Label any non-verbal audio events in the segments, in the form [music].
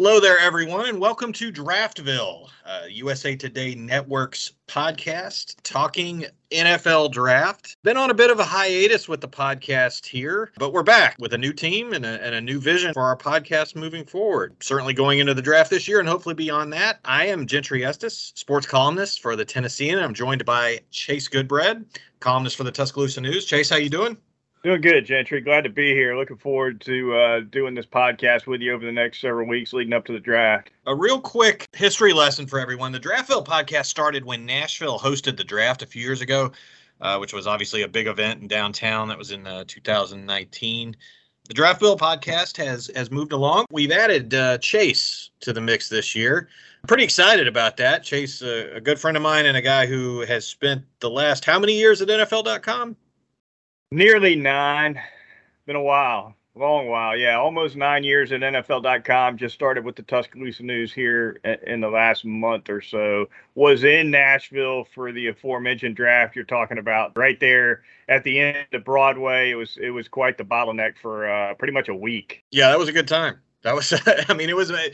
Hello there, everyone, and welcome to Draftville, uh, USA Today Network's podcast talking NFL draft. Been on a bit of a hiatus with the podcast here, but we're back with a new team and a, and a new vision for our podcast moving forward. Certainly going into the draft this year and hopefully beyond that. I am Gentry Estes, sports columnist for the Tennessean. I'm joined by Chase Goodbread, columnist for the Tuscaloosa News. Chase, how you doing? Doing good, Gentry. Glad to be here. Looking forward to uh, doing this podcast with you over the next several weeks leading up to the draft. A real quick history lesson for everyone. The Draftville podcast started when Nashville hosted the draft a few years ago, uh, which was obviously a big event in downtown. That was in uh, 2019. The Draftville podcast has has moved along. We've added uh, Chase to the mix this year. I'm pretty excited about that. Chase, uh, a good friend of mine and a guy who has spent the last how many years at NFL.com? Nearly nine. Been a while, long while. Yeah, almost nine years at NFL.com. Just started with the Tuscaloosa News here in the last month or so. Was in Nashville for the aforementioned draft you're talking about, right there at the end of Broadway. It was it was quite the bottleneck for uh, pretty much a week. Yeah, that was a good time. That was, [laughs] I mean, it was. Uh,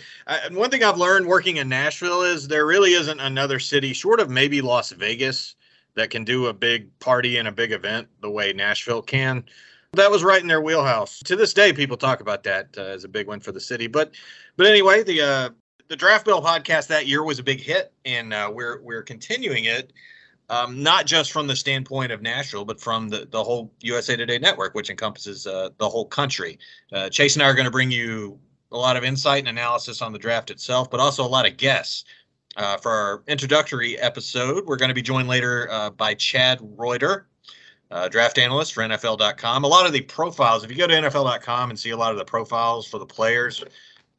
one thing I've learned working in Nashville is there really isn't another city, short of maybe Las Vegas, that can do a big party and a big event the way Nashville can. That was right in their wheelhouse. To this day, people talk about that uh, as a big win for the city. But, but anyway, the uh, the Draftville podcast that year was a big hit, and uh, we're we're continuing it, um, not just from the standpoint of Nashville, but from the the whole USA Today network, which encompasses uh, the whole country. Uh, Chase and I are going to bring you a lot of insight and analysis on the draft itself, but also a lot of guests uh, for our introductory episode. We're going to be joined later uh, by Chad Reuter, uh, draft analyst for NFL.com. A lot of the profiles, if you go to NFL.com and see a lot of the profiles for the players,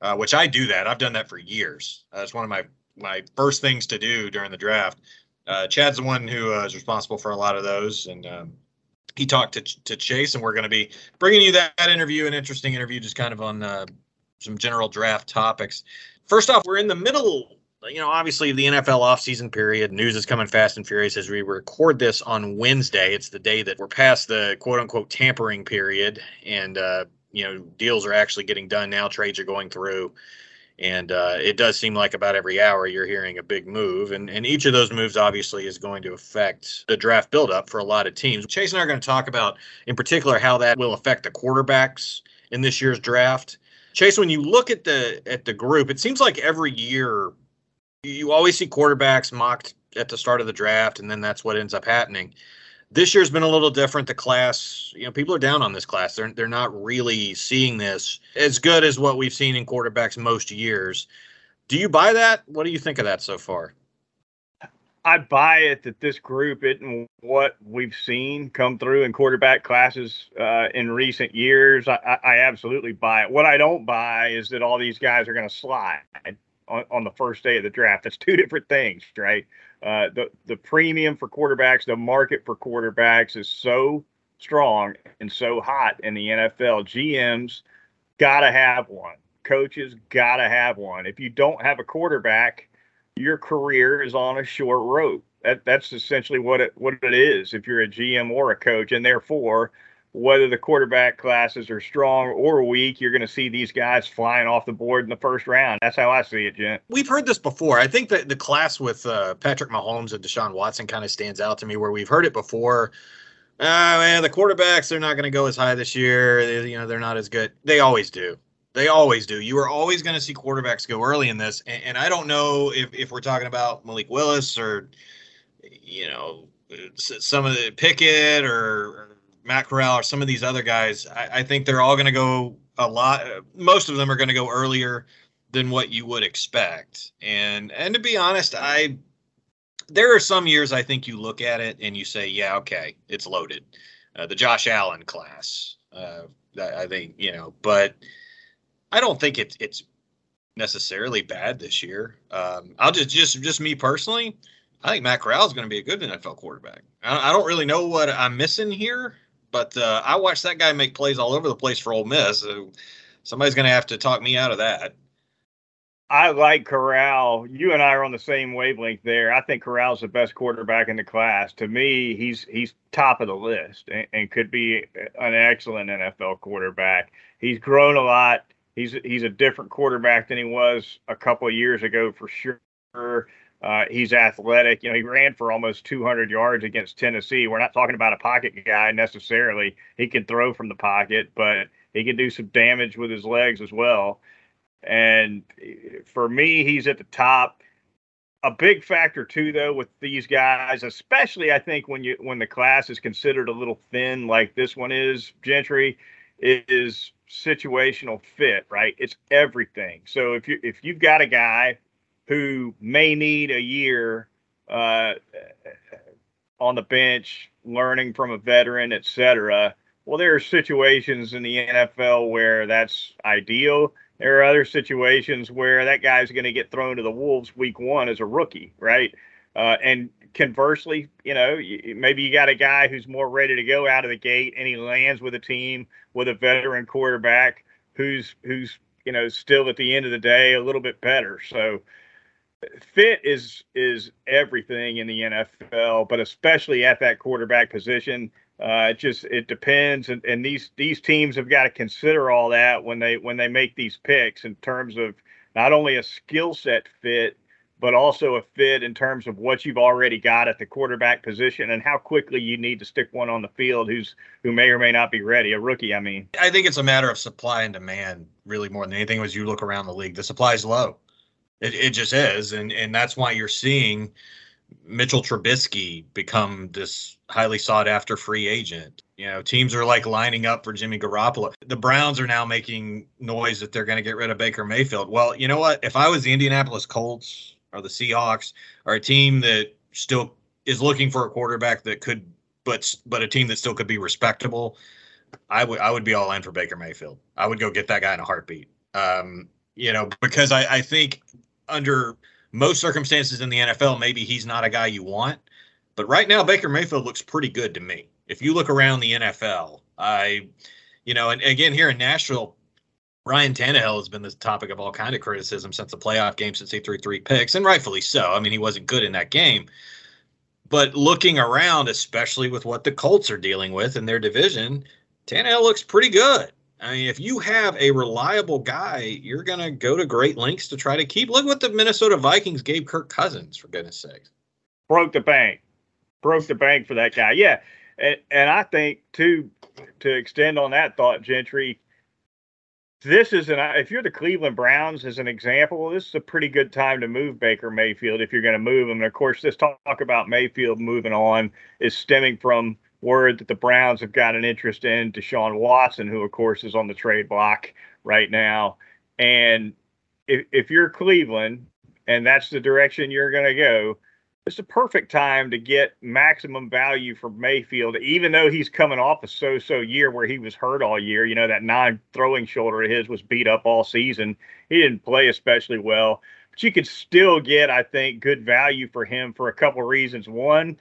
uh, which I do that, I've done that for years. Uh, it's one of my my first things to do during the draft. Uh, Chad's the one who is responsible for a lot of those, and um, he talked to to Chase, and we're going to be bringing you that, that, interview, an interesting interview, just kind of on some general draft topics. First off, we're in the middle you know, obviously the NFL offseason period, news is coming fast and furious as we record this on Wednesday. It's the day that we're past the quote unquote tampering period and, uh, you know, deals are actually getting done now, trades are going through. And uh, it does seem like about every hour you're hearing a big move. And, and each of those moves obviously is going to affect the draft buildup for a lot of teams. Chase and I are going to talk about, in particular, how that will affect the quarterbacks in this year's draft. Chase, when you look at the at the group, it seems like every year you always see quarterbacks mocked at the start of the draft, and then that's what ends up happening. This year's been a little different. The class, you know, people are down on this class. They're they're not really seeing this as good as what we've seen in quarterbacks most years. Do you buy that? What do you think of that so far? I buy it that this group and what we've seen come through in quarterback classes uh, in recent years. I, I, absolutely buy it. What I don't buy is that all these guys are going to slide on, on the first day of the draft. That's two [laughs] different things, right? Uh, the the premium for quarterbacks, the market for quarterbacks is so strong and so hot in the NFL. GMs gotta have one. Coaches gotta have one. If you don't have a quarterback, your career is on a short rope. That that's essentially what it what it is. If you're a GM or a coach, and therefore whether the quarterback classes are strong or weak, you're going to see these guys flying off the board in the first round. That's how I see it, Gent. We've heard this before. I think that the class with uh, Patrick Mahomes and Deshaun Watson kind of stands out to me, where we've heard it before. Uh, man, the quarterbacks they're not going to go as high this year. They, you know, they're not as good. They always do. They always do. You are always going to see quarterbacks go early in this, and, and I don't know if if we're talking about Malik Willis or, you know, some of the Pickett or Matt Corral or some of these other guys, I, I think they're all going to go a lot. Most of them are going to go earlier than what you would expect. And and to be honest, I there are some years I think you look at it and you say, yeah, okay, it's loaded. Uh, the Josh Allen class, uh, I think you know, but I don't think it's it's necessarily bad this year. Um, I'll just just just me personally. I think Matt Corral is going to be a good NFL quarterback. I, I don't really know what I'm missing here. But uh, I watched that guy make plays all over the place for Ole Miss. So somebody's going to have to talk me out of that. I like Corral. You and I are on the same wavelength there. I think Corral's the best quarterback in the class. To me, he's he's top of the list and, and could be an excellent NFL quarterback. He's grown a lot He's he's a different quarterback than he was a couple years ago for sure. Uh, he's athletic. You know, he ran for almost 200 yards against Tennessee. We're not talking about a pocket guy necessarily. He can throw from the pocket, but he can do some damage with his legs as well. And for me, he's at the top. A big factor too, though, with these guys, especially I think when you when the class is considered a little thin, like this one is, Gentry, is situational fit. Right, it's everything. So if you if you've got a guy who may need a year uh, on the bench, learning from a veteran, et cetera. Well, there are situations in the NFL where that's ideal. There are other situations where that guy's going to get thrown to the wolves week one as a rookie, right? Uh, and conversely, you know, maybe you got a guy who's more ready to go out of the gate, and he lands with a team with a veteran quarterback who's who's you know still at the end of the day a little bit better. So fit is is everything in the NFL, but especially at that quarterback position. Uh, it just it depends, and, and these these teams have got to consider all that when they when they make these picks in terms of not only a skill set fit, but also a fit in terms of what you've already got at the quarterback position and how quickly you need to stick one on the field who's who may or may not be ready. A rookie, I mean. I think it's a matter of supply and demand, really more than anything. As you look around the league, the supply is low. It, it just is, and and that's why you're seeing Mitchell Trubisky become this highly sought after free agent. You know, teams are like lining up for Jimmy Garoppolo. The Browns are now making noise that they're going to get rid of Baker Mayfield. Well, you know what? If I was the Indianapolis Colts or the Seahawks or a team that still is looking for a quarterback that could, but but a team that still could be respectable, I would I would be all in for Baker Mayfield. I would go get that guy in a heartbeat. Um, you know, because I, I think under most circumstances in the NFL, maybe he's not a guy you want. But right now, Baker Mayfield looks pretty good to me. If you look around the NFL, I, you know, and again here in Nashville, Ryan Tannehill has been the topic of all kind of criticism since the playoff game, since he threw three picks, and rightfully so. I mean, he wasn't good in that game. But looking around, especially with what the Colts are dealing with in their division, Tannehill looks pretty good. I mean, if you have a reliable guy, you're going to go to great lengths to try to keep. Look what the Minnesota Vikings gave Kirk Cousins, for goodness sakes. Broke the bank. Broke the bank for that guy. Yeah. And, and I think, too, to extend on that thought, Gentry, this is an if you're the Cleveland Browns as an example, this is a pretty good time to move Baker Mayfield if you're going to move him. And of course, this talk about Mayfield moving on is stemming from word that the Browns have got an interest in Deshaun Watson, who of course is on the trade block right now. And if, if you're Cleveland and that's the direction you're going to go, it's a perfect time to get maximum value for Mayfield, even though he's coming off a so-so year where he was hurt all year. You know that non-throwing shoulder of his was beat up all season. He didn't play especially well, but you could still get, I think, good value for him for a couple of reasons. One,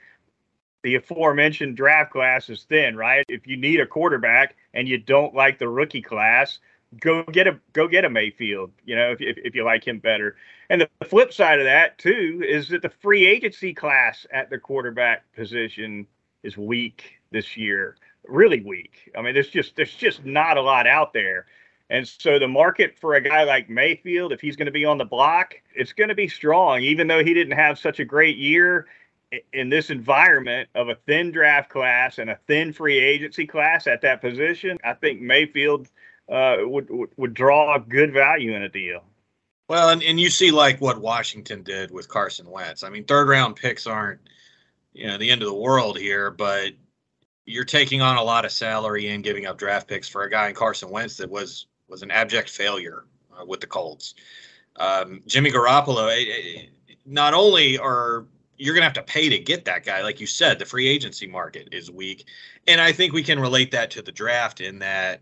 the aforementioned draft class is thin, right? If you need a quarterback and you don't like the rookie class, go get a go get a Mayfield. You know, if if, if you like him better. And the flip side of that too is that the free agency class at the quarterback position is weak this year, really weak. I mean, there's just there's just not a lot out there. And so the market for a guy like Mayfield, if he's going to be on the block, it's going to be strong. Even though he didn't have such a great year, in this environment of a thin draft class and a thin free agency class at that position, I think Mayfield uh, would, would, draw good value in a deal. Well, and, and you see like what Washington did with Carson Wentz. I mean, third round picks aren't you know the end of the world here, but you're taking on a lot of salary and giving up draft picks for a guy in Carson Wentz that was was an abject failure uh, with the Colts. Um, Jimmy Garoppolo. It, it, not only are you're going to have to pay to get that guy. Like you said, the free agency market is weak. And I think we can relate that to the draft in that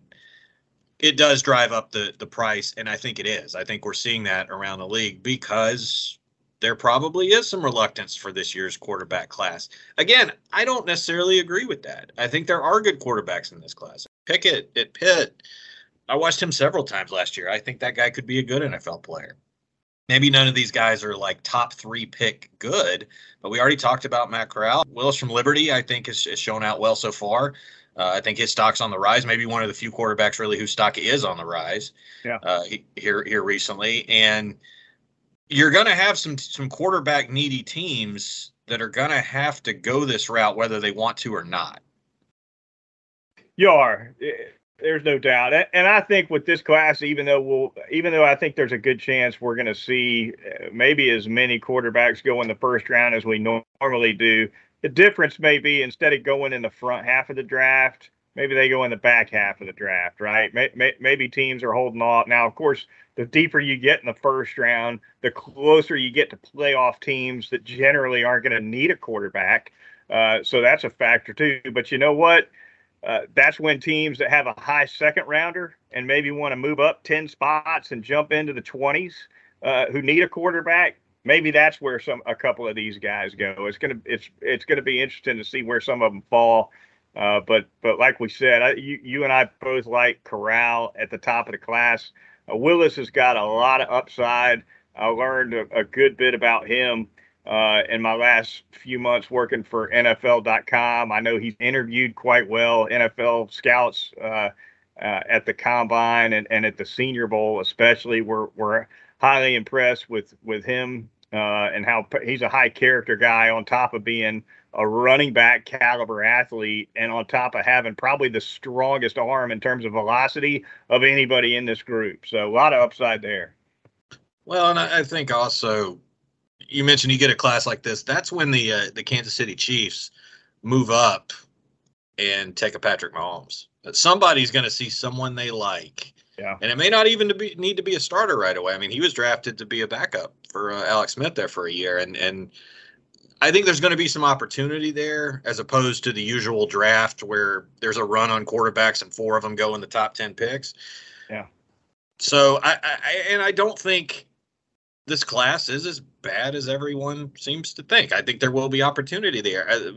it does drive up the the price and I think it is. I think we're seeing that around the league because there probably is some reluctance for this year's quarterback class. Again, I don't necessarily agree with that. I think there are good quarterbacks in this class. Pickett at Pitt, I watched him several times last year. I think that guy could be a good NFL player maybe none of these guys are like top three pick good, but we already talked about Matt Corral. Willis from Liberty, I think, has, has shown out well so far. Uh, I think his stock's on the rise. Maybe one of the few quarterbacks really whose stock is on the rise. Yeah. Uh, here here recently, and you're going to have some some quarterback needy teams that are going to have to go this route whether they want to or not. You are. There's no doubt, and I think with this class, even though we'll, even though I think there's a good chance we're going to see uh, maybe as many quarterbacks go in the first round as we normally do. The difference may be instead of going in the front half of the draft, maybe they go in the back half of the draft, right? Maybe teams are holding off. Now, of course, the deeper you get in the first round, the closer you get to playoff teams that generally aren't going to need a quarterback. Uh, so that's a factor too. But you know what? Uh, that's when teams that have a high second rounder and maybe want to move up 10 spots and jump into the 20s uh, who need a quarterback maybe that's where some a couple of these guys go. It's going to it's it's going to be interesting to see where some of them fall. Uh, but but like we said I, you, you and i both like corral at the top of the class. Uh, willis has got a lot of upside. I learned a, a good bit about him uh, in my last few months working for NFL.com. I know he's interviewed quite well. NFL scouts uh, uh, at the combine and, and at the Senior Bowl, especially, were were highly impressed with with him uh, and how he's a high character guy. On top of being a running back caliber athlete, and on top of having probably the strongest arm in terms of velocity of anybody in this group. So a lot of upside there. Well, and I think also you mentioned you get a class like this. That's when the uh, the Kansas City Chiefs move up and take a Patrick Mahomes. Somebody's going to see someone they like. Yeah. And it may not even to be, need to be a starter right away. I mean, he was drafted to be a backup for uh, Alex Smith there for a year, and and I think there's going to be some opportunity there as opposed to the usual draft where there's a run on quarterbacks and four of them go in the top ten picks. Yeah. So I, I and I don't think this class is as bad as everyone seems to think. I think there will be opportunity there. Uh,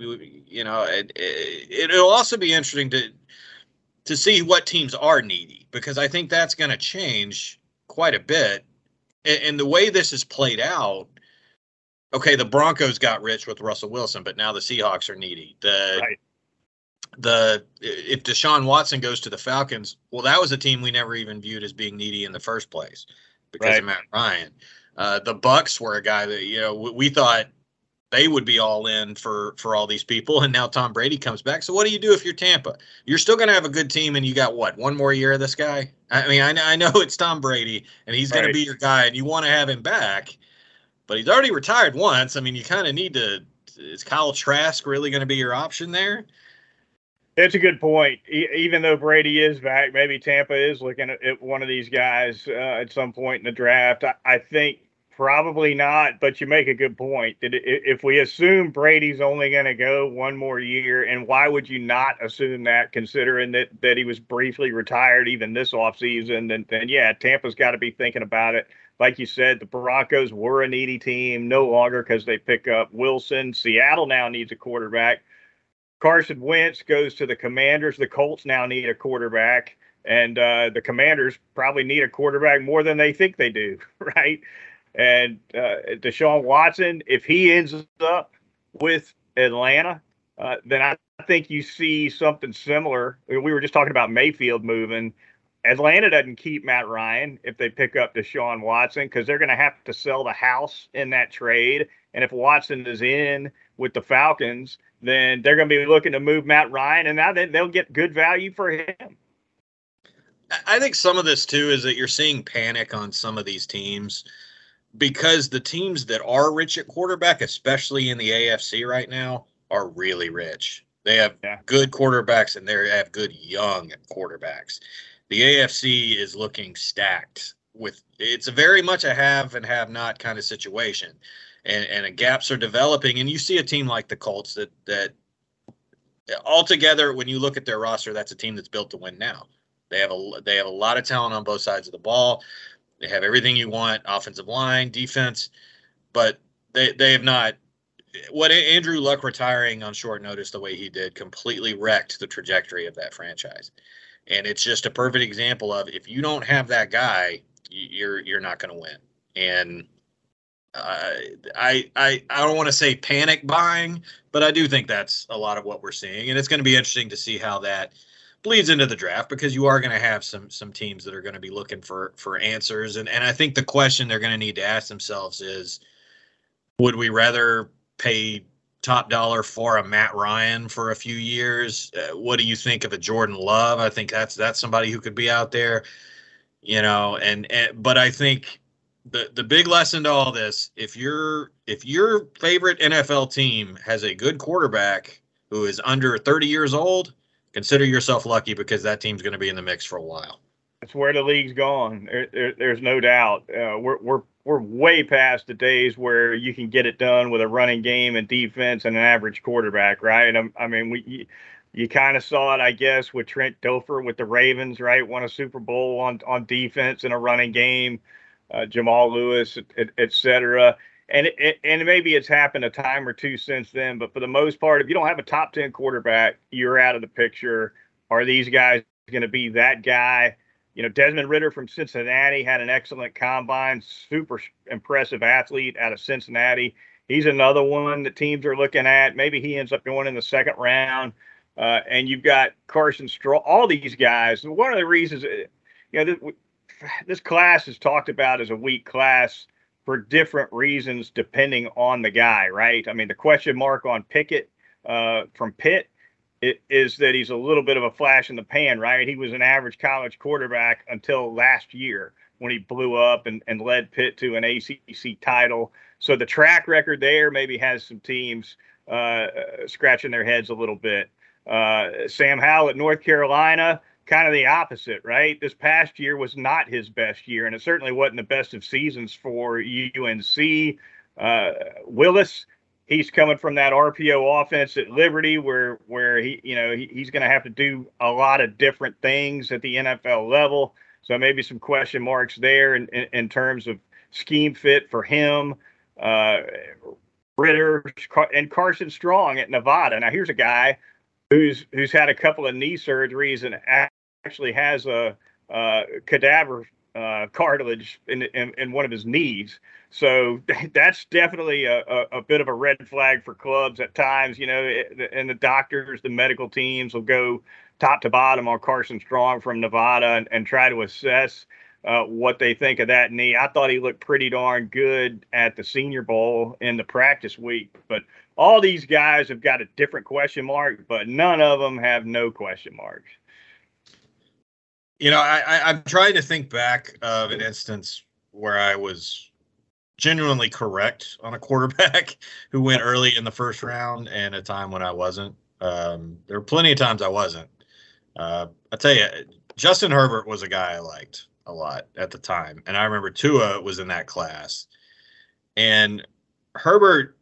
you know, it, it, it'll also be interesting to to see what teams are needy because I think that's going to change quite a bit. And, and, the way this is played out, okay, the Broncos got rich with Russell Wilson, but now the Seahawks are needy. The right. the if Deshaun Watson goes to the Falcons, well, that was a team we never even viewed as being needy in the first place because right. of Matt Ryan. Uh, the Bucs were a guy that you know we, we thought they would be all in for for all these people and now Tom Brady comes back. So what do you do if you're Tampa? You're still going to have a good team and you got what? One more year of this guy? I mean, I, I know it's Tom Brady and he's going to be your guy and you want to have him back. But he's already retired once. I mean, you kind of need to is Kyle Trask really going to be your option there? That's a good point. E- even though Brady is back, maybe Tampa is looking at, at one of these guys uh, at some point in the draft. I, I think Probably not, but you make a good point that if we assume Brady's only going to go one more year, and why would you not assume that, considering that that he was briefly retired even this offseason, then, then yeah, Tampa's got to be thinking about it. Like you said, the Broncos were a needy team, no longer because they pick up Wilson. Seattle now needs a quarterback. Carson Wentz goes to the Commanders. The Colts now need a quarterback, and uh, the Commanders probably need a quarterback more than they think they do, [laughs] right? And uh, Deshaun Watson, if he ends up with Atlanta, uh, then I think you see something similar. We were just talking about Mayfield moving. Atlanta doesn't keep Matt Ryan if they pick up Deshaun Watson because they're going to have to sell the house in that trade. And if Watson is in with the Falcons, then they're going to be looking to move Matt Ryan, and now they, they'll get good value for him. I think some of this too is that you're seeing panic on some of these teams because the teams that are rich at quarterback, especially in the AFC right now, are really rich. They have yeah. good quarterbacks and they have good young quarterbacks. The AFC is looking stacked with it's a very much a have and have not kind of situation. And and gaps are developing and you see a team like the Colts that that altogether when you look at their roster that's a team that's built to win now. They have a they have a lot of talent on both sides of the ball. They have everything you want: offensive line, defense, but they they have not. What Andrew Luck retiring on short notice the way he did completely wrecked the trajectory of that franchise, and it's just a perfect example of if you don't have that guy, you're you're not going to win. And uh, I I I don't want to say panic buying, but I do think that's a lot of what we're seeing, and it's going to be interesting to see how that bleeds into the draft because you are going to have some some teams that are going to be looking for for answers, and and I think the question they're going to need to ask themselves is, would we rather pay top dollar for a Matt Ryan for a few years? Uh, what do you think of a Jordan Love? I think that's that's somebody who could be out there, you know, and, and but I think the the big lesson to all this if your if your favorite NFL team has a good quarterback who is under 30 years old, consider yourself lucky because that team's going to be in the mix for a while. That's where the league's gone. There, there, there's no doubt. Uh, we're we're we're way past the days where you can get it done with a running game and defense and an average quarterback, right? I, I mean, we. You, you kind of saw it, I guess, with Trent Dilfer with the Ravens, right? Won a Super Bowl on on defense and a running game uh, Jamal Lewis, et, et cetera. And it, and maybe it's happened a time or two since then, but for the most part, if you don't have a top ten quarterback, you're out of the picture. Are these guys going to be that guy? You know, Desmond Ridder from Cincinnati had an excellent combine, super impressive athlete out of Cincinnati. He's another one that teams are looking at. Maybe he ends up going in the second round. Uh, and you've got Carson Strong, all these guys. One of the reasons, uh, you know, this class is talked about as a weak class for different reasons depending on the guy, right? I mean, the question mark on Pickett uh, from Pitt is that he's a little bit of a flash in the pan, right? He was an average college quarterback until last year when he blew up and, and led Pitt to an ACC title. So the track record there maybe has some teams uh, scratching their heads a little bit. Uh, Sam Howell at North Carolina, kind of the opposite, right? This past year was not his best year, and it certainly wasn't the best of seasons for UNC. Uh, Willis, he's coming from that RPO offense at Liberty, where where he, you know, he, he's going to have to do a lot of different things at the NFL level. So maybe some question marks there in, in, in terms of scheme fit for him. Uh, Ridder and Carson Strong at Nevada. Now here's a guy who's who's had a couple of knee surgeries and actually has a, a cadaver uh, cartilage in, in, in one of his knees. So [laughs] that's definitely a, a, a, bit of a red flag for clubs at times. You know, and the doctors, the medical teams will go top to bottom on Carson Strong from Nevada and, and try to assess uh, what they think of that knee. I thought he looked pretty darn good at the Senior Bowl in the practice week, but all these guys have got a different question mark, but none of them have no question marks. You know, I, I'm trying to think back of an instance where I was genuinely correct on a quarterback [laughs] who went early in the first round and a time when I wasn't. Um, there were plenty of times I wasn't. Uh, I tell you, Justin Herbert was a guy I liked a lot at the time, and I remember Tua was in that class. And Herbert,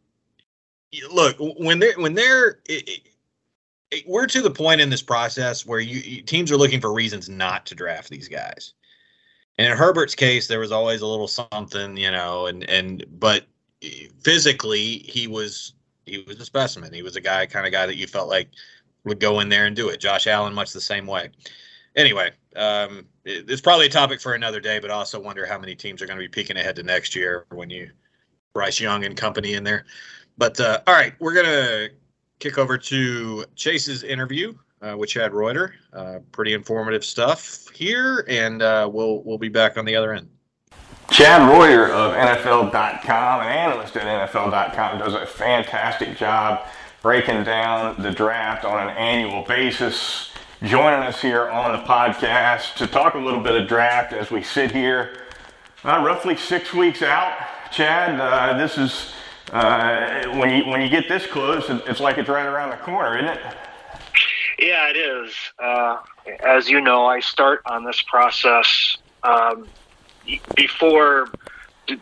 look when they're when they're it, we're to the point in this process where you, teams are looking for reasons not to draft these guys. And in Herbert's case, there was always a little something, you know, and and but physically he was he was a specimen. He was a guy kind of guy that you felt like would go in there and do it. Josh Allen, much the same way. Anyway, um, it, it's probably a topic for another day, but I also wonder how many teams are going to be peeking ahead to next year when you Bryce Young and company in there. But uh, all right, we're gonna kick over to Chase's interview uh, with Chad Reuter. Uh, pretty informative stuff here, and uh, we'll we'll be back on the other end. Chad Reuter of NFL.com, an analyst at NFL.com, does a fantastic job breaking down the draft on an annual basis. Joining us here on the podcast to talk a little bit of draft as we sit here, uh, roughly six weeks out. Chad, uh, this is uh, when you when you get this close, it's like it's right around the corner, isn't it? Yeah, it is. Uh, as you know, I start on this process um, before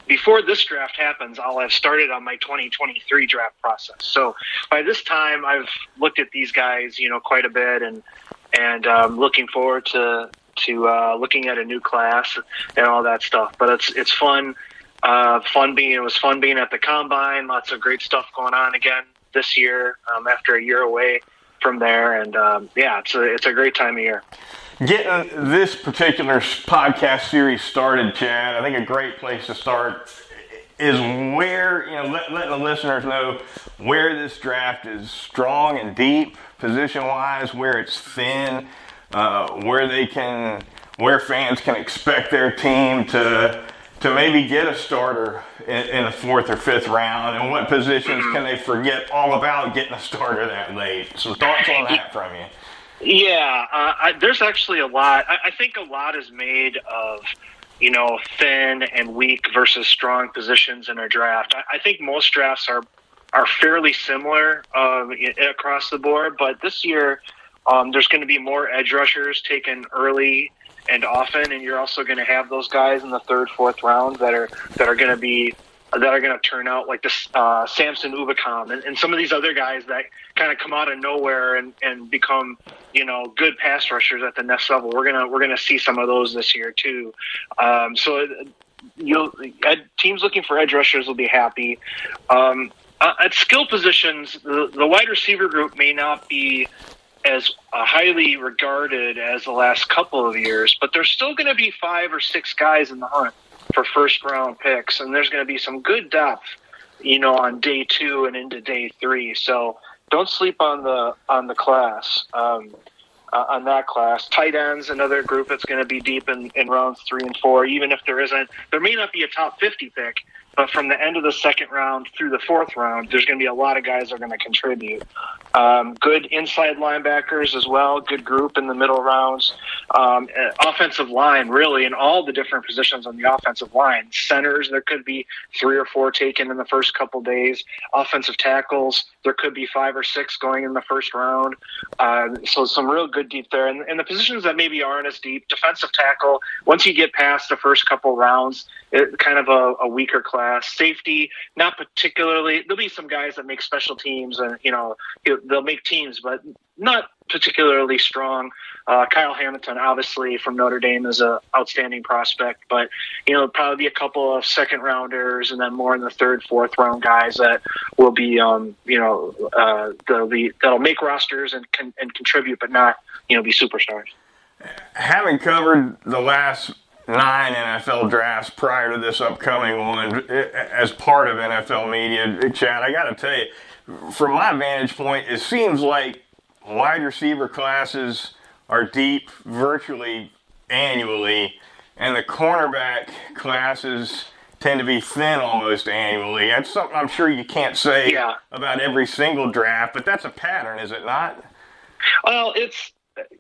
before this draft happens. I'll have started on my 2023 draft process. So by this time, I've looked at these guys, you know, quite a bit, and and um, looking forward to to uh, looking at a new class and all that stuff. But it's it's fun uh, fun being it was fun being at the combine. Lots of great stuff going on again this year um, after a year away from there, and um, yeah, it's a it's a great time of year. Getting this particular podcast series started, Chad, I think a great place to start is where you know let, letting the listeners know where this draft is strong and deep position wise, where it's thin, uh, where they can where fans can expect their team to to maybe get a starter in, in, the fourth or fifth round, and what positions can they forget all about getting a starter that late? Some thoughts on that from you? Yeah, uh, I, there's actually a lot. I, I think a lot is made of you know thin and weak versus strong positions in a draft. I, I think most drafts are are fairly similar um, across the board, but this year um, there's going to be more edge rushers taken early and often, and you're also going to have those guys in the third, fourth round that are that are going to be that are going to turn out like this uh, Samson Ebukam and, and some of these other guys that kind of come out of nowhere and, and become you know good pass rushers at the next level. We're gonna we're gonna see some of those this year too. Um, so you'll teams looking for edge rushers will be happy. Um, uh, at skill positions, the, the wide receiver group may not be as uh, highly regarded as the last couple of years, but there's still going to be five or six guys in the hunt for first round picks, and there's going to be some good depth, you know, on day two and into day three. So don't sleep on the on the class. Um, uh, on that class, tight ends, another group that's going to be deep in, in rounds three and four. Even if there isn't, there may not be a top fifty pick, but from the end of the second round through the fourth round, there's going to be a lot of guys that are going to contribute. Um, good inside linebackers as well. Good group in the middle rounds. Um, uh, offensive line, really, in all the different positions on the offensive line. Centers, there could be three or four taken in the first couple days. Offensive tackles, there could be five or six going in the first round. Uh, so some real good deep there. And, and the positions that maybe aren't as deep, defensive tackle. Once you get past the first couple rounds, it, kind of a, a weaker class. Safety, not particularly. There'll be some guys that make special teams, and you know they'll make teams, but not particularly strong. Uh, Kyle Hamilton, obviously from Notre Dame, is a outstanding prospect, but you know probably be a couple of second rounders, and then more in the third, fourth round guys that will be, um, you know, uh, that'll be that'll make rosters and and contribute, but not you know be superstars. Having covered the last nine NFL drafts prior to this upcoming one eh, eh, as part of NFL media. Chad, I got to tell you, from my vantage point, it seems like wide receiver classes are deep virtually annually, and the cornerback classes tend to be thin almost annually. That's something I'm sure you can't say yeah. about every single draft, but that's a pattern, is it not? Well, it's,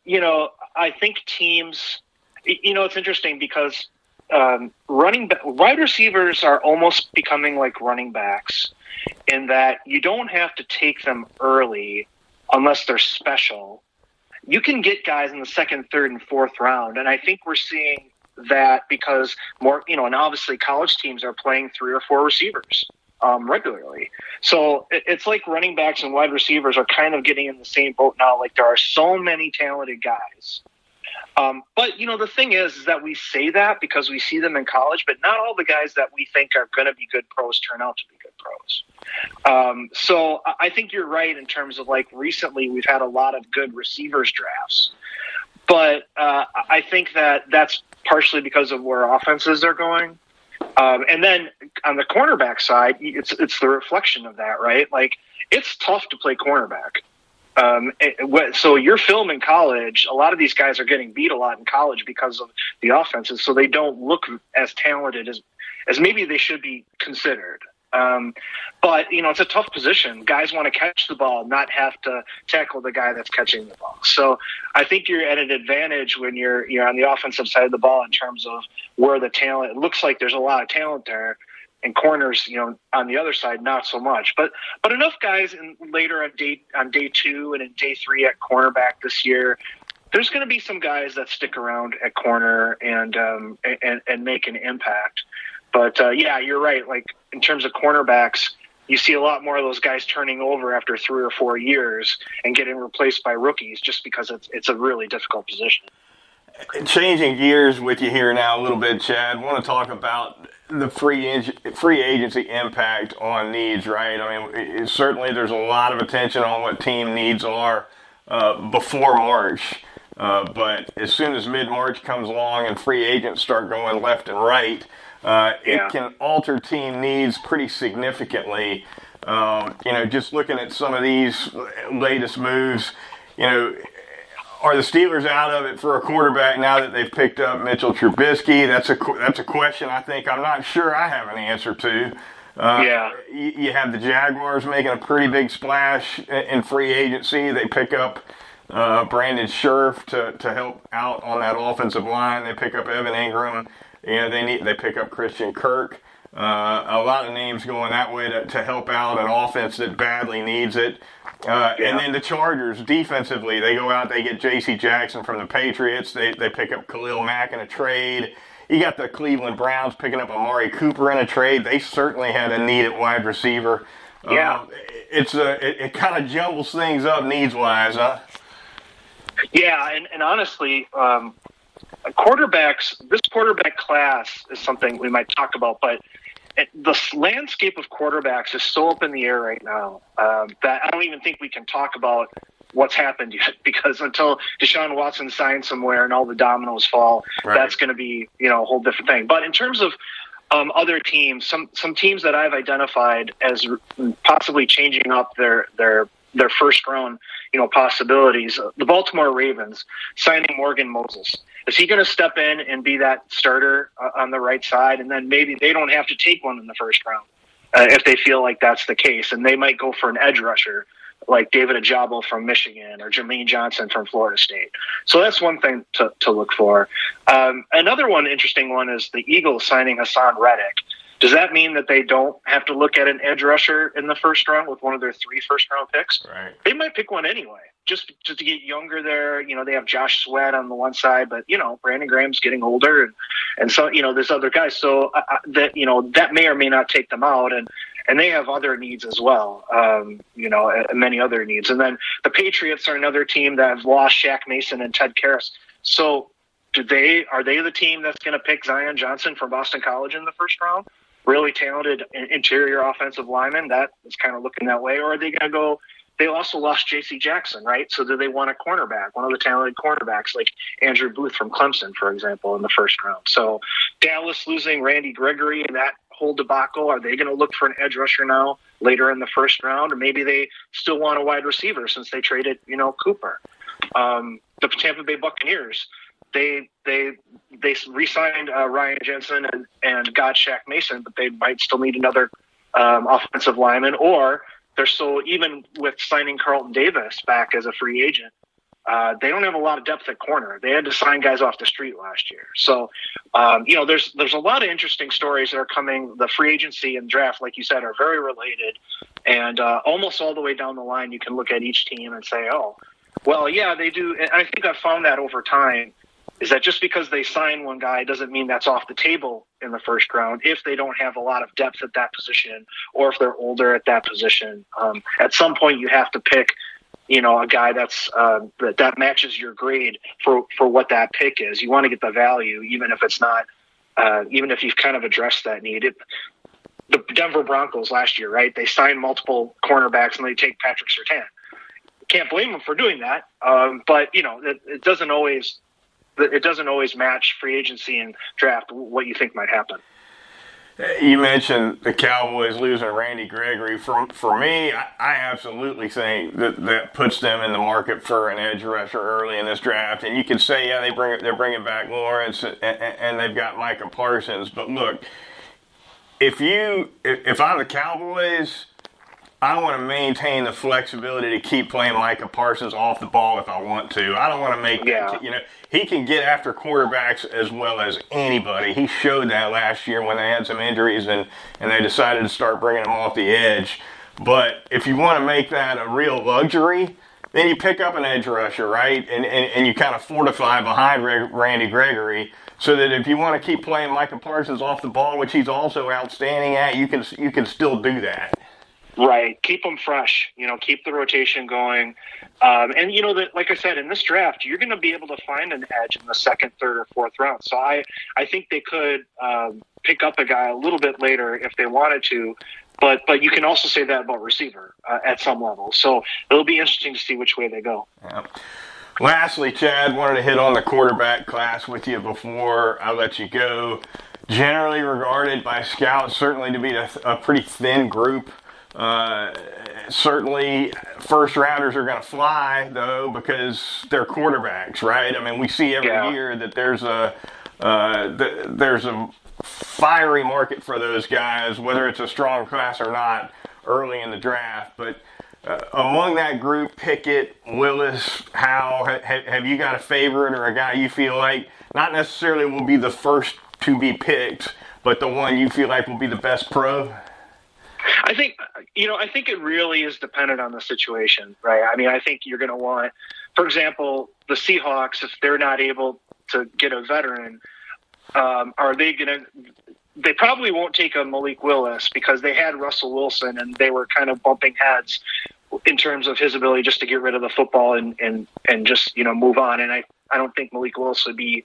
you know, I think teams you know, it's interesting because um, running wide receivers are almost becoming like running backs in that you don't have to take them early unless they're special. You can get guys in the second, third, and fourth round, and I think we're seeing that because more, you know, and obviously college teams are playing three or four receivers um, regularly. So it's like running backs and wide receivers are kind of getting in the same boat now. Like there are so many talented guys um, but you know, the thing is, is that we say that because we see them in college, but not all the guys that we think are going to be good pros turn out to be good pros. Um, so I think you're right in terms of like recently we've had a lot of good receivers drafts, but uh, I think that that's partially because of where offenses are going. Um, and then on the cornerback side, it's it's the reflection of that, right? Like it's tough to play cornerback. Um, it, so your film in college, a lot of these guys are getting beat a lot in college because of the offenses, so they don't look as talented as as maybe they should be considered. Um, but you know, it's a tough position. Guys want to catch the ball, not have to tackle the guy that's catching the ball. So I think you're at an advantage when you're you're on the offensive side of the ball in terms of where the talent. It looks like there's a lot of talent there and corners, you know, on the other side, not so much. But but enough guys in later on day on day two and in day three at cornerback this year. There's going to be some guys that stick around at corner and um, and and make an impact. But uh, yeah, you're right. Like in terms of cornerbacks, you see a lot more of those guys turning over after three or four years and getting replaced by rookies, just because it's it's a really difficult position. Changing gears with you here now a little bit, Chad. I want to talk about the free free agency impact on needs, right? I mean, it, certainly there's a lot of attention on what team needs are uh, before March, uh, but as soon as mid March comes along and free agents start going left and right, uh, Yeah. it can alter team needs pretty significantly. Um, you know, just looking at some of these latest moves, you know, are the Steelers out of it for a quarterback now that they've picked up Mitchell Trubisky? That's a that's a question I think I'm not sure I have an answer to. Uh, Yeah. You, you have the Jaguars making a pretty big splash in, free agency. They pick up uh, Brandon Scherff to, to help out on that offensive line. They pick up Evan Engram. You know, they need they pick up Christian Kirk. Uh, a lot of names going that way to, to help out an offense that badly needs it. Uh, Yeah. And then the Chargers defensively, they go out, they get J.C. Jackson from the Patriots. They they pick up Khalil Mack in a trade. You got the Cleveland Browns picking up Amari Cooper in a trade. They certainly had a need at wide receiver. Yeah. Um, it's a it, it kind of jumbles things up needs wise, huh? Yeah, and, and honestly, um, quarterbacks, this quarterback class is something we might talk about, but the landscape of quarterbacks is so up in the air right now um, that I don't even think we can talk about what's happened [laughs] yet because until Deshaun Watson signs somewhere and all the dominoes fall, Right. that's going to be you know a whole different thing. But in terms of um, other teams, some some teams that I've identified as possibly changing up their their their first round, you know, possibilities. The Baltimore Ravens signing Morgan Moses. Is he going to step in and be that starter uh, on the right side, and then maybe they don't have to take one in the first round uh, if they feel like that's the case, and they might go for an edge rusher like David Ojabo from Michigan or Jermaine Johnson from Florida State. So that's one thing to, to look for. Um, another one, interesting one, is the Eagles signing Haason Reddick. Does that mean that they don't have to look at an edge rusher in the first round with one of their three first round picks? Right. They might pick one anyway, just just to get younger there. You know, they have Josh Sweat on the one side, but you know, Brandon Graham's getting older, and and so you know, there's other guys. So uh, that you know, that may or may not take them out, and and they have other needs as well. Um, you know, and many other needs. And then the Patriots are another team that have lost Shaq Mason and Ted Karras. So do they are they the team that's going to pick Zion Johnson from Boston College in the first round? Really talented interior offensive lineman that is kind of looking that way, or are they going to go? They also lost J.C. Jackson, right? So do they want a cornerback, one of the talented cornerbacks like Andrew Booth from Clemson, for example, in the first round? So Dallas losing Randy Gregory and that whole debacle, are they going to look for an edge rusher now later in the first round, or maybe they still want a wide receiver since they traded, you know, Cooper? Um, the Tampa Bay Buccaneers, they they they re-signed uh, Ryan Jensen and, and got Shaq Mason, but they might still need another um, offensive lineman, or they're still even with signing Carlton Davis back as a free agent, uh, they don't have a lot of depth at corner. They had to sign guys off the street last year, so um, you know there's there's a lot of interesting stories that are coming. The free agency and draft, like you said, are very related, and uh, almost all the way down the line, you can look at each team and say, oh, well, yeah, they do. And I think I've found that over time is that just because they sign one guy doesn't mean that's off the table in the first round if they don't have a lot of depth at that position or if they're older at that position. Um, at some point, you have to pick, you know, a guy that's uh, that, that matches your grade for for what that pick is. You want to get the value, even if it's not, uh, even if you've kind of addressed that need. It, the Denver Broncos last year, right? They signed multiple cornerbacks and they take Patrick Surtain. Can't blame them for doing that, um, but you know, it, it doesn't always it doesn't always match free agency and draft what you think might happen. You mentioned the Cowboys losing Randy Gregory. For for me, I, I absolutely think that that puts them in the market for an edge rusher early in this draft. And you could say, yeah, they bring they're bringing back Lawrence and, and, they've got Micah Parsons. But look, if you if, if I'm the Cowboys, I want to maintain the flexibility to keep playing Micah Parsons off the ball if I want to. I don't want to make Yeah. you know he can get after quarterbacks as well as anybody. He showed that last year when they had some injuries and and they decided to start bringing him off the edge. But if you want to make that a real luxury, then you pick up an edge rusher, right? And and, and you kind of fortify behind Randy Gregory. So that if you want to keep playing Micah Parsons off the ball, which he's also outstanding at, you can you can still do that. Right. Keep them fresh. You know, keep the rotation going. Um, and you know that, like I said, in this draft, you're going to be able to find an edge in the second, third, or fourth round. So I, I think they could um, pick up a guy a little bit later if they wanted to. But but you can also say that about receiver uh, at some level. So it'll be interesting to see which way they go. Yeah. Lastly, Chad, wanted to hit on the quarterback class with you before I let you go. generally regarded by scouts certainly to be a, a pretty thin group. Uh, certainly, first rounders are going to fly though because they're quarterbacks, right? I mean, we see every yeah. year that there's a uh, th- there's a fiery market for those guys, whether it's a strong class or not, early in the draft. But uh, among that group, Pickett, Willis, Howell, ha- have you got a favorite or a guy you feel like not necessarily will be the first to be picked, but the one you feel like will be the best pro? I think you know. I think it really is dependent on the situation, right? I mean, I think you're going to want, for example, the Seahawks if they're not able to get a veteran, um, are they going to? They probably won't take a Malik Willis because they had Russell Wilson and they were kind of bumping heads in terms of his ability just to get rid of the football and and and just you know move on. And I I don't think Malik Willis would be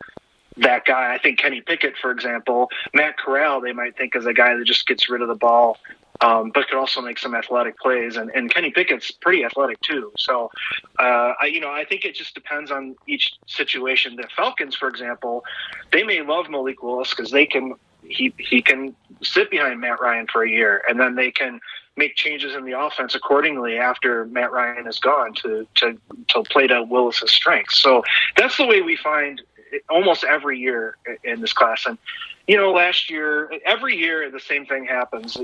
that guy. I think Kenny Pickett, for example, Matt Corral, they might think is a guy that just gets rid of the ball, um, but could also make some athletic plays. And, and Kenny Pickett's pretty athletic too. So, uh, I, you know, I think it just depends on each situation. The Falcons, for example, they may love Malik Willis because they can he he can sit behind Matt Ryan for a year, and then they can make changes in the offense accordingly after Matt Ryan is gone to to to play to Willis's strengths. So that's the way we find almost every year in this class. And you know, last year, every year the same thing happens.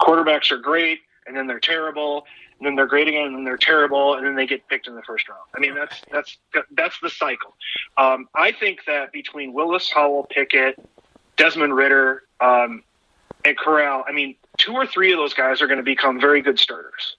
Quarterbacks are great, and then they're terrible, and then they're great again, and then they're terrible, and then they get picked in the first round. I mean, that's that's that's the cycle. Um, I think that between Willis, Howell, Pickett, Desmond Ridder, um, and Corral, I mean, two or three of those guys are going to become very good starters.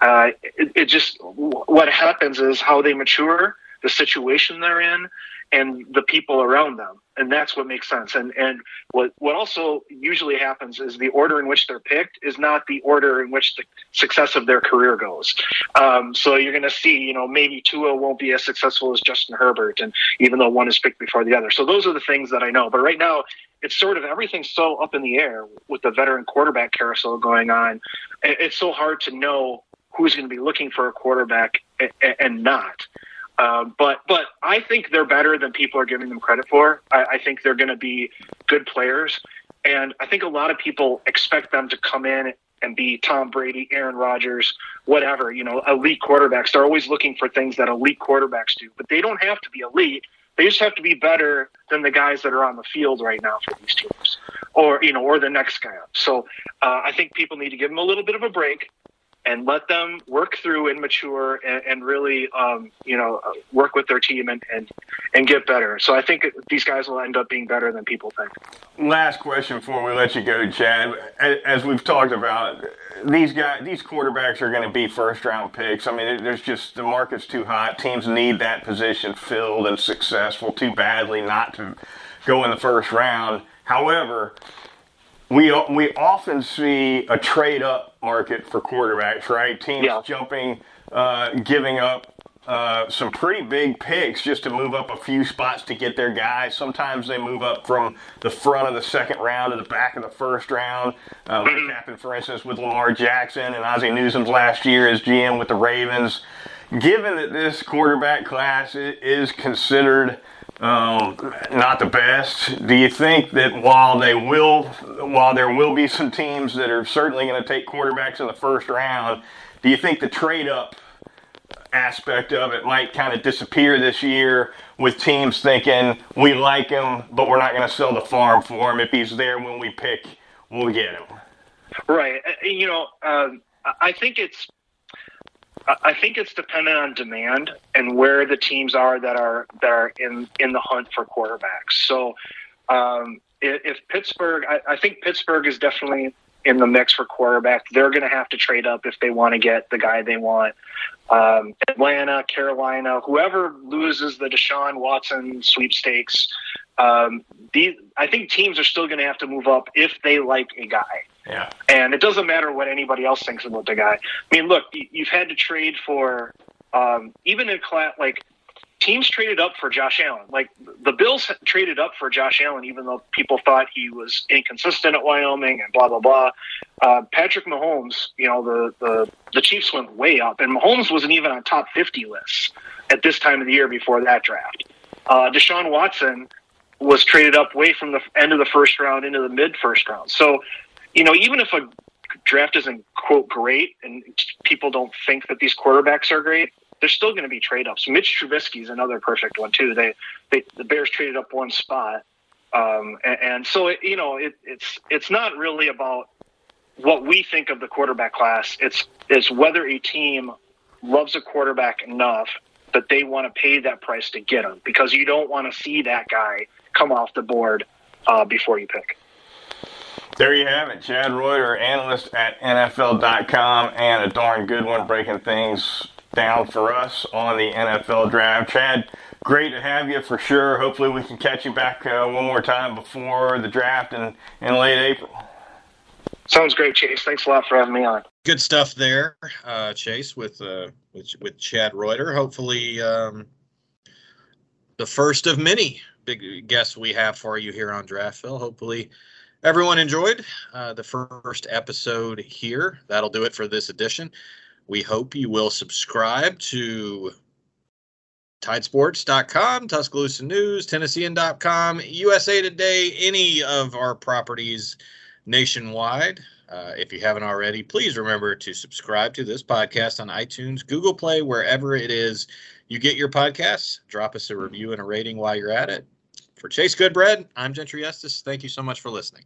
Uh, it, it just what happens is how they mature, the situation they're in, and the people around them. And that's what makes sense. And and what what also usually happens is the order in which they're picked is not the order in which the success of their career goes. Um, so you're going to see you know maybe Tua won't be as successful as Justin Herbert and even though one is picked before the other. So those are the things that I know. But right now it's sort of everything's so up in the air with the veteran quarterback carousel going on. It's so hard to know who's going to be looking for a quarterback and not um, but but I think they're better than people are giving them credit for. I, I think they're going to be good players, and I think a lot of people expect them to come in and be Tom Brady, Aaron Rodgers, whatever. You know, elite quarterbacks. They're always looking for things that elite quarterbacks do, but they don't have to be elite. They just have to be better than the guys that are on the field right now for these teams, or you know, or the next guy up. So uh, I think people need to give them a little bit of a break and let them work through and mature and, and really, um, you know, work with their team and, and, and get better. So I think these guys will end up being better than people think. Last question before we let you go, Chad. As we've talked about, these guys, these quarterbacks are going to be first round picks. I mean, there's just the market's too hot. Teams need that position filled and successful too badly not to go in the first round. However, we we often see a trade up market for quarterbacks, right? Teams yeah. jumping, uh, giving up uh, some pretty big picks just to move up a few spots to get their guys. Sometimes they move up from the front of the second round to the back of the first round. Uh, like mm-hmm. happened, for instance, with Lamar Jackson and Ozzie Newsome's last year as GM with the Ravens. Given that this quarterback class is considered um, not the best. Do you think that while they will, while there will be some teams that are certainly going to take quarterbacks in the first round, do you think the trade up aspect of it might kind of disappear this year with teams thinking we like him, but we're not going to sell the farm for him. If he's there when we pick, we'll get him. Right. Uh, you know, um, I think it's I think it's dependent on demand and where the teams are that are that are in in the hunt for quarterbacks. So, um, if, Pittsburgh, I, I, think Pittsburgh is definitely in the mix for quarterback. They're going to have to trade up if they want to get the guy they want. Um, Atlanta, Carolina, whoever loses the Deshaun Watson sweepstakes, um, these, I think teams are still going to have to move up if they like a guy. Yeah. And it doesn't matter what anybody else thinks about the guy. I mean, look, you've had to trade for um, even in class like teams traded up for Josh Allen. Like the Bills traded up for Josh Allen, even though people thought he was inconsistent at Wyoming and blah blah blah. Uh, Patrick Mahomes, you know, the, the the Chiefs went way up, and Mahomes wasn't even on top fifty lists at this time of the year before that draft. Uh, Deshaun Watson was traded up way from the end of the first round into the mid first round. So, you know, even if a draft isn't quote great and people don't think that these quarterbacks are great, there's still going to be trade ups. Mitch Trubisky is another perfect one too. They, they the Bears traded up one spot, um, and, and, so it, you know it, it's it's not really about what we think of the quarterback class. It's is whether a team loves a quarterback enough that they want to pay that price to get him because you don't want to see that guy come off the board uh, before you pick. There you have it. Chad Reuter, analyst at NFL.com, and a darn good one breaking things down for us on the NFL draft. Chad, great to have you for sure. Hopefully, we can catch you back uh, one more time before the draft in, in late April. Sounds great, Chase. Thanks a lot for having me on. Good stuff there, uh, Chase, with, uh, with with Chad Reuter. Hopefully, um, the first of many big guests we have for you here on Draftville. Hopefully, everyone enjoyed uh, the first episode here. That'll do it for this edition. We hope you will subscribe to Tidesports.com, Tuscaloosa News, Tennessean.com, USA Today, any of our properties nationwide. Uh, if you haven't already, please remember to subscribe to this podcast on iTunes, Google Play, wherever it is you get your podcasts. Drop us a review and a rating while you're at it. For Chase Goodbread, I'm Gentry Estes. Thank you so much for listening.